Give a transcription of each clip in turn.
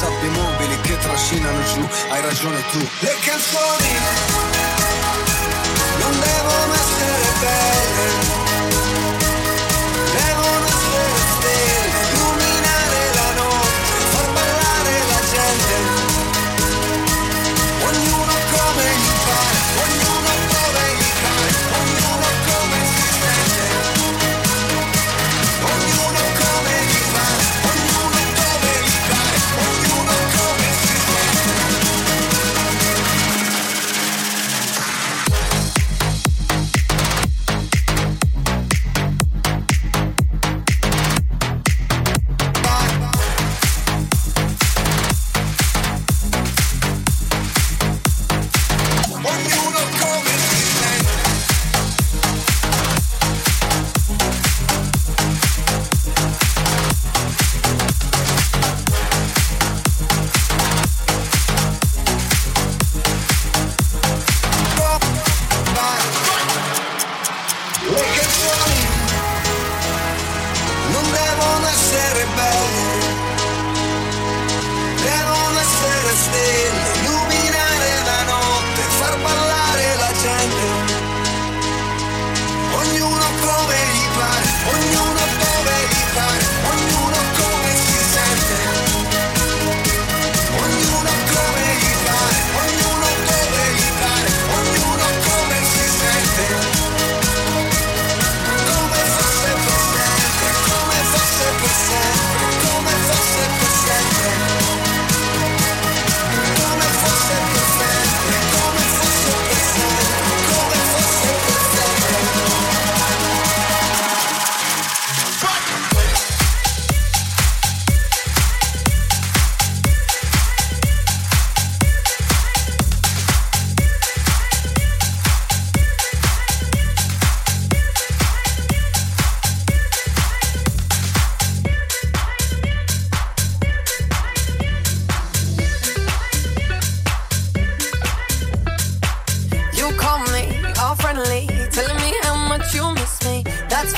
sabbie mobili che trascinano giù, hai ragione tu. Le canzoni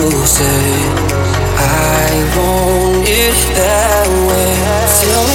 lose it. I want it that way. Feel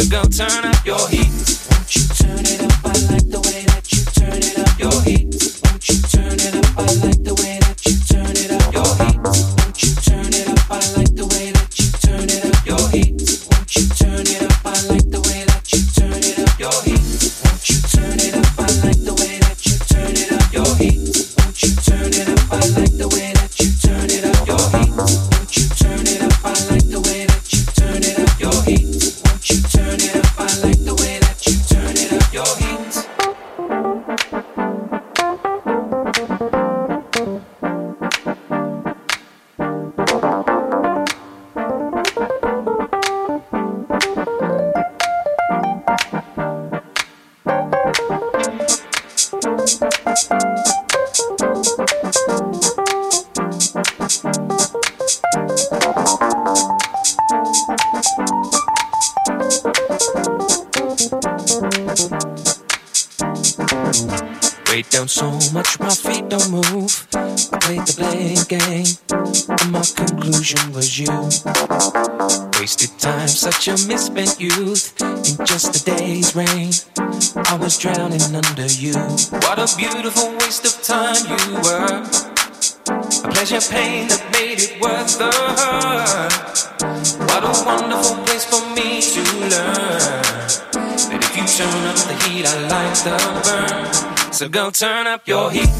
So go turn up your heat. Won't you turn it up? I like the way that you turn it up. Your heat. Won't you turn it up? I like the way. a beautiful waste of time you were. A pleasure pain that made it worth the hurt. What a wonderful place for me to learn. That if you turn up the heat, I like the burn. So go turn up your heat.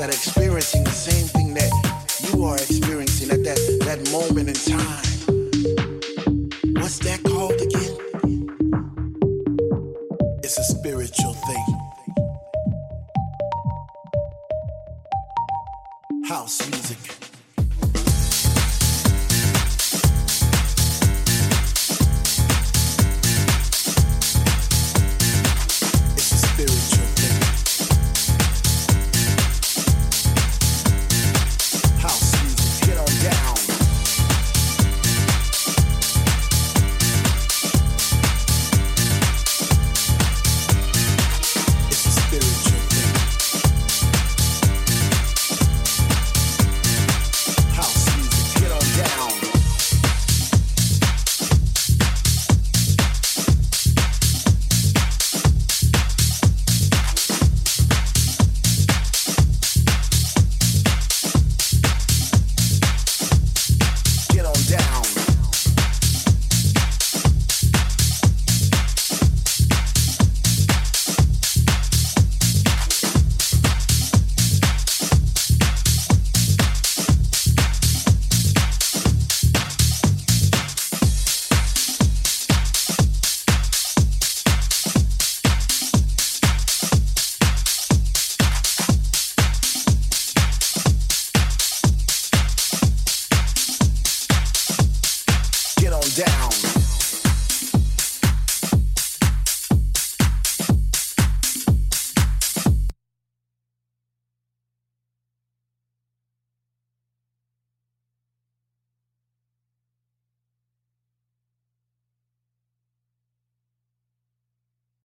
that are experiencing the same thing that you are experiencing at that, that moment in time.